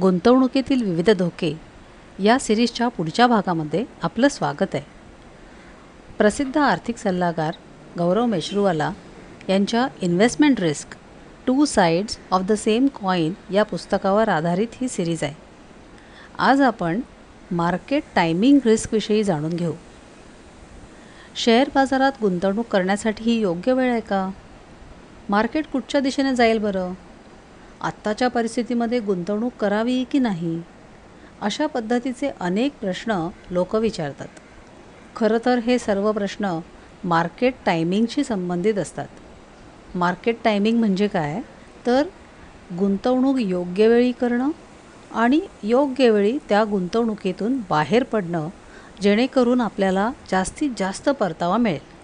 गुंतवणुकीतील विविध धोके या सिरीजच्या पुढच्या भागामध्ये आपलं स्वागत आहे. प्रसिद्ध आर्थिक सल्लागार गौरव मेश्रूवाला यांच्या investment risk two sides of the same coin या पुस्तकावर आधारित ही सिरीज आहे. आज आपण मार्केट टायमिंग रिस्कविषयी जाणून घेऊ. शेअर बाजारात गुंतवणूक करण्यासाठी ही योग्य वेळ आहे का? मार्केट कुठच्या दिशेने जाईल बरं? आत्ताच्या परिस्थितीमध्ये गुंतवणूक करावी की नाही? अशा पद्धतीचे अनेक प्रश्न लोक विचारतात. खरं तर हे सर्व प्रश्न मार्केट टायमिंगशी संबंधित असतात. मार्केट टायमिंग म्हणजे काय? तर गुंतवणूक योग्य वेळी करणं आणि योग्य वेळी त्या गुंतवणुकीतून बाहेर पडणं जेणेकरून आपल्याला जास्तीत जास्त परतावा मिळेल.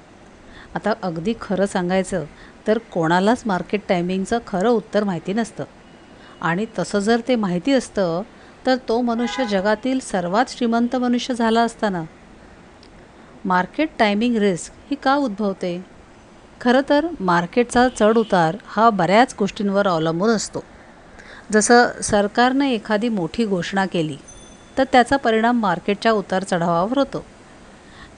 आता अगदी खरं सांगायचं तर कोणालाच मार्केट टायमिंगचं खरं उत्तर माहिती नसतं. आणि तसं जर ते माहिती असतं तर तो मनुष्य जगातील सर्वात श्रीमंत मनुष्य झाला असताना. मार्केट टायमिंग रिस्क ही का उद्भवते? खरं तर मार्केटचा चढउतार हा बऱ्याच गोष्टींवर अवलंबून असतो. जसं सरकारनं एखादी मोठी घोषणा केली तर त्याचा परिणाम मार्केटच्या उतार चढावावर होतो.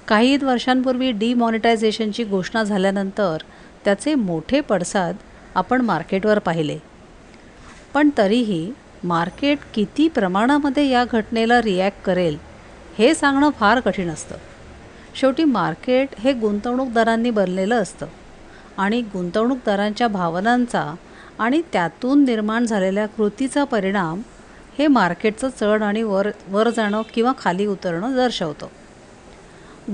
काही वर्षांपूर्वी डिमॉनिटायझेशनची घोषणा झाल्यानंतर त्याचे मोठे पडसाद आपण मार्केटवर पाहिले. पण तरीही मार्केट किती प्रमाणामध्ये या घटनेला रिॲक्ट करेल हे सांगणं फार कठीण असतं. शेवटी मार्केट हे गुंतवणूकदारांनी बनलेलं असतं आणि गुंतवणूकदारांच्या भावनांचा आणि त्यातून निर्माण झालेल्या कृतीचा परिणाम हे मार्केटचं चढ आणि वर वर जाणं किंवा खाली उतरणं दर्शवतं.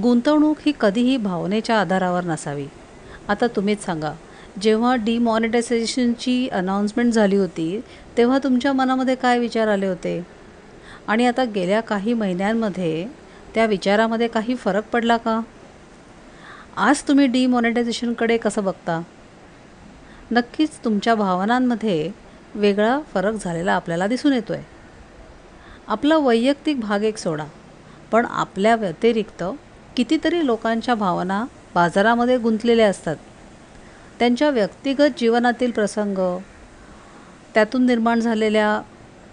गुंतवणूक ही कधीही भावनेच्या आधारावर नसावी. आता तुम्हीच सांगा. जेव्हा डिमॉनिटायझेशनची अनाऊन्समेंट झाली होती तेव्हा तुमच्या मनामध्ये काय विचार आले होते? आणि आता गेल्या काही महिन्यांमध्ये त्या विचारामध्ये काही फरक पडला का? आज तुम्ही डिमॉनिटायझेशनकडे कसं बघता? नक्कीच तुमच्या भावनांमध्ये वेगळा फरक झालेला आपल्याला दिसून येतो आहे आपला वैयक्तिक भाग एक सोडा पण आपल्या व्यतिरिक्त कितीतरी लोकांच्या भावना बाजारामध्ये गुंतलेले असतात. त्यांच्या व्यक्तिगत जीवनातील प्रसंग त्यातून निर्माण झालेल्या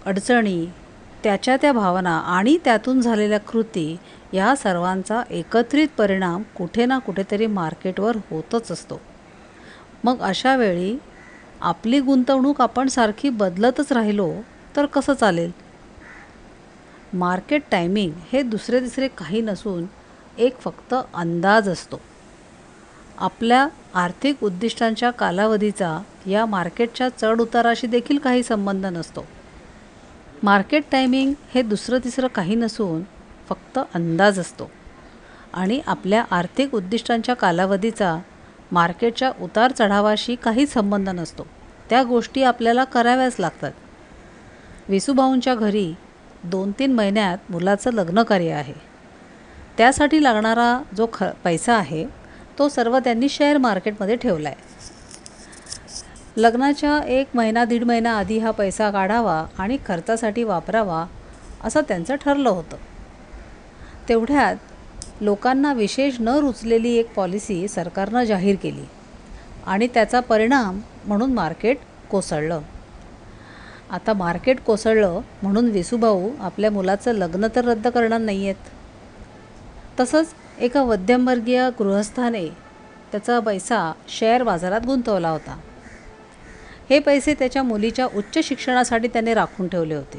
अडचणी त्याच्या त्या भावना आणि त्यातून झालेल्या कृती या सर्वांचा एकत्रित परिणाम कुठे ना कुठेतरी मार्केटवर होतच असतो. मग अशा वेळी आपली गुंतवणूक आपण सारखी बदलतच राहिलो तर कसं चालेल? मार्केट टायमिंग हे दुसरे तिसरे काही नसून एक फक्त अंदाज असतो. आपल्या आर्थिक उद्दिष्टांच्या कालावधीचा या मार्केटच्या चढउताराशी देखील काही संबंध नसतो. मार्केट टायमिंग हे दुसरं तिसरं काही नसून फक्त अंदाज असतो. आणि आपल्या आर्थिक उद्दिष्टांच्या कालावधीचा मार्केटच्या उतार चढावाशी काही संबंध नसतो. त्या गोष्टी आपल्याला कराव्याच लागतात. विसूभाऊंच्या घरी दोन तीन महिन्यात मुलाचं लग्नकार्य आहे. त्यासाठी लागणारा जो ख पैसा आहे तो सर्व त्यांनी शेअर मार्केटमध्ये ठेवला आहे लग्नाच्या एक महिना दीड महिना आधी हा पैसा काढावा आणि खर्चासाठी वापरावा असं त्यांचं ठरलं होतं. तेवढ्यात लोकांना विशेष न रुचलेली एक पॉलिसी सरकारनं जाहीर केली आणि त्याचा परिणाम म्हणून मार्केट कोसळलं. आता मार्केट कोसळलं म्हणून विसूभाऊ आपल्या मुलाचं लग्न तर रद्द करणार नाही आहेत तसंच एका मध्यमवर्गीय गृहस्थाने त्याचा पैसा शेअर बाजारात गुंतवला होता. हे पैसे त्याच्या मुलीच्या उच्च शिक्षणासाठी त्याने राखून ठेवले होते.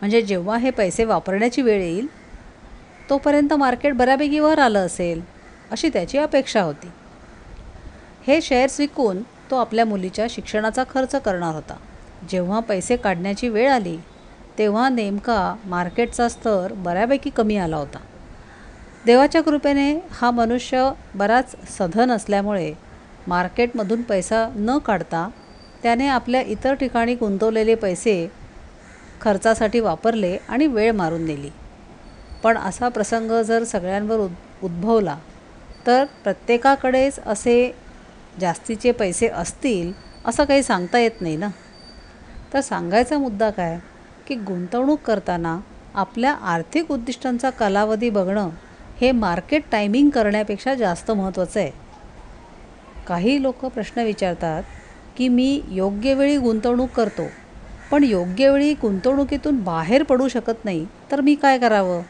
म्हणजे जेव्हा हे पैसे वापरण्याची वेळ येईल तोपर्यंत मार्केट बऱ्यापैकी वर आलं असेल अशी त्याची अपेक्षा होती. हे शेअर्स विकून तो आपल्या मुलीच्या शिक्षणाचा खर्च करणार होता. जेव्हा पैसे काढण्याची वेळ आली तेव्हा नेमका मार्केटचा स्तर बऱ्यापैकी कमी आला होता. देवाच्या कृपेने हा मनुष्य बराच सधन असल्यामुळे मार्केटमधून पैसा न काढता त्याने आपल्या इतर ठिकाणी गुंतवलेले पैसे खर्चासाठी वापरले आणि वेळ मारून नेली पण असा प्रसंग जर सगळ्यांवर उद उद्भवला तर प्रत्येकाकडेच असे जास्तीचे पैसे असतील असं काही सांगता येत नाही ना? तर सांगायचा मुद्दा काय? की गुंतवणूक करताना आपल्या आर्थिक उद्दिष्टांचा कालावधी बघणं हे मार्केट टायमिंग करण्यापेक्षा जास्त महत्त्वाचं आहे. काही लोक प्रश्न विचारतात की मी योग्य वेळी गुंतवणूक करतो पण योग्य वेळी गुंतवणुकीतून बाहेर पडू शकत नाही तर मी काय करावं?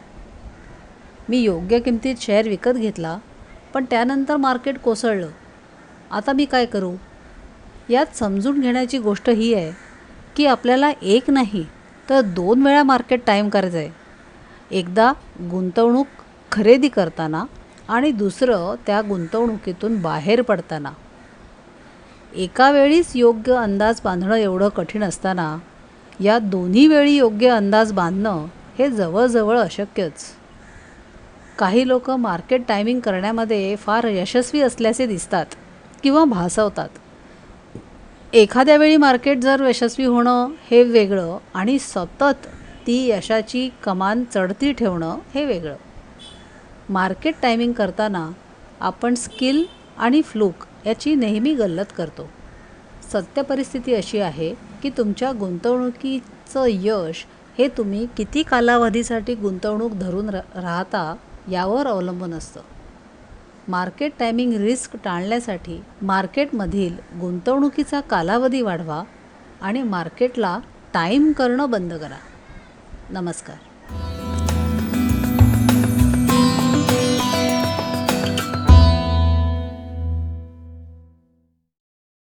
मी योग्य किमतीत शेअर विकत घेतला पण त्यानंतर मार्केट कोसळलं. आता मी काय करू? यात समजून घेण्याची गोष्ट ही आहे की आपल्याला एक नाही तर दोन वेळा मार्केट टाईम करायचं आहे एकदा गुंतवणूक खरेदी करताना आणि दुसरं त्या गुंतवणुकीतून बाहेर पडताना. एका वेळीच योग्य अंदाज बांधणं एवढं कठीण असताना या दोन्ही वेळी योग्य अंदाज बांधणं हे जवळजवळ अशक्यच. काही लोक मार्केट टायमिंग करण्यामध्ये फार यशस्वी असल्याचे दिसतात किंवा भासवतात. एखाद्या वेळी मार्केट जर यशस्वी होणं हे वेगळं आणि सतत ती यशाची कमान चढती ठेवणं हे वेगळं. मार्केट टायमिंग करताना आपण स्किल आणि फ्लूक याची नेहमी गल्लत करतो. सत्य परिस्थिती अशी आहे की तुमच्या गुंतवणुकीचं यश हे तुम्ही किती कालावधीसाठी गुंतवणूक धरून र राहता यावर अवलंबून असतं. मार्केट टायमिंग रिस्क टाळण्यासाठी मार्केटमधील गुंतवणुकीचा कालावधी वाढवा आणि मार्केटला टाईम करणं बंद करा. नमस्कार.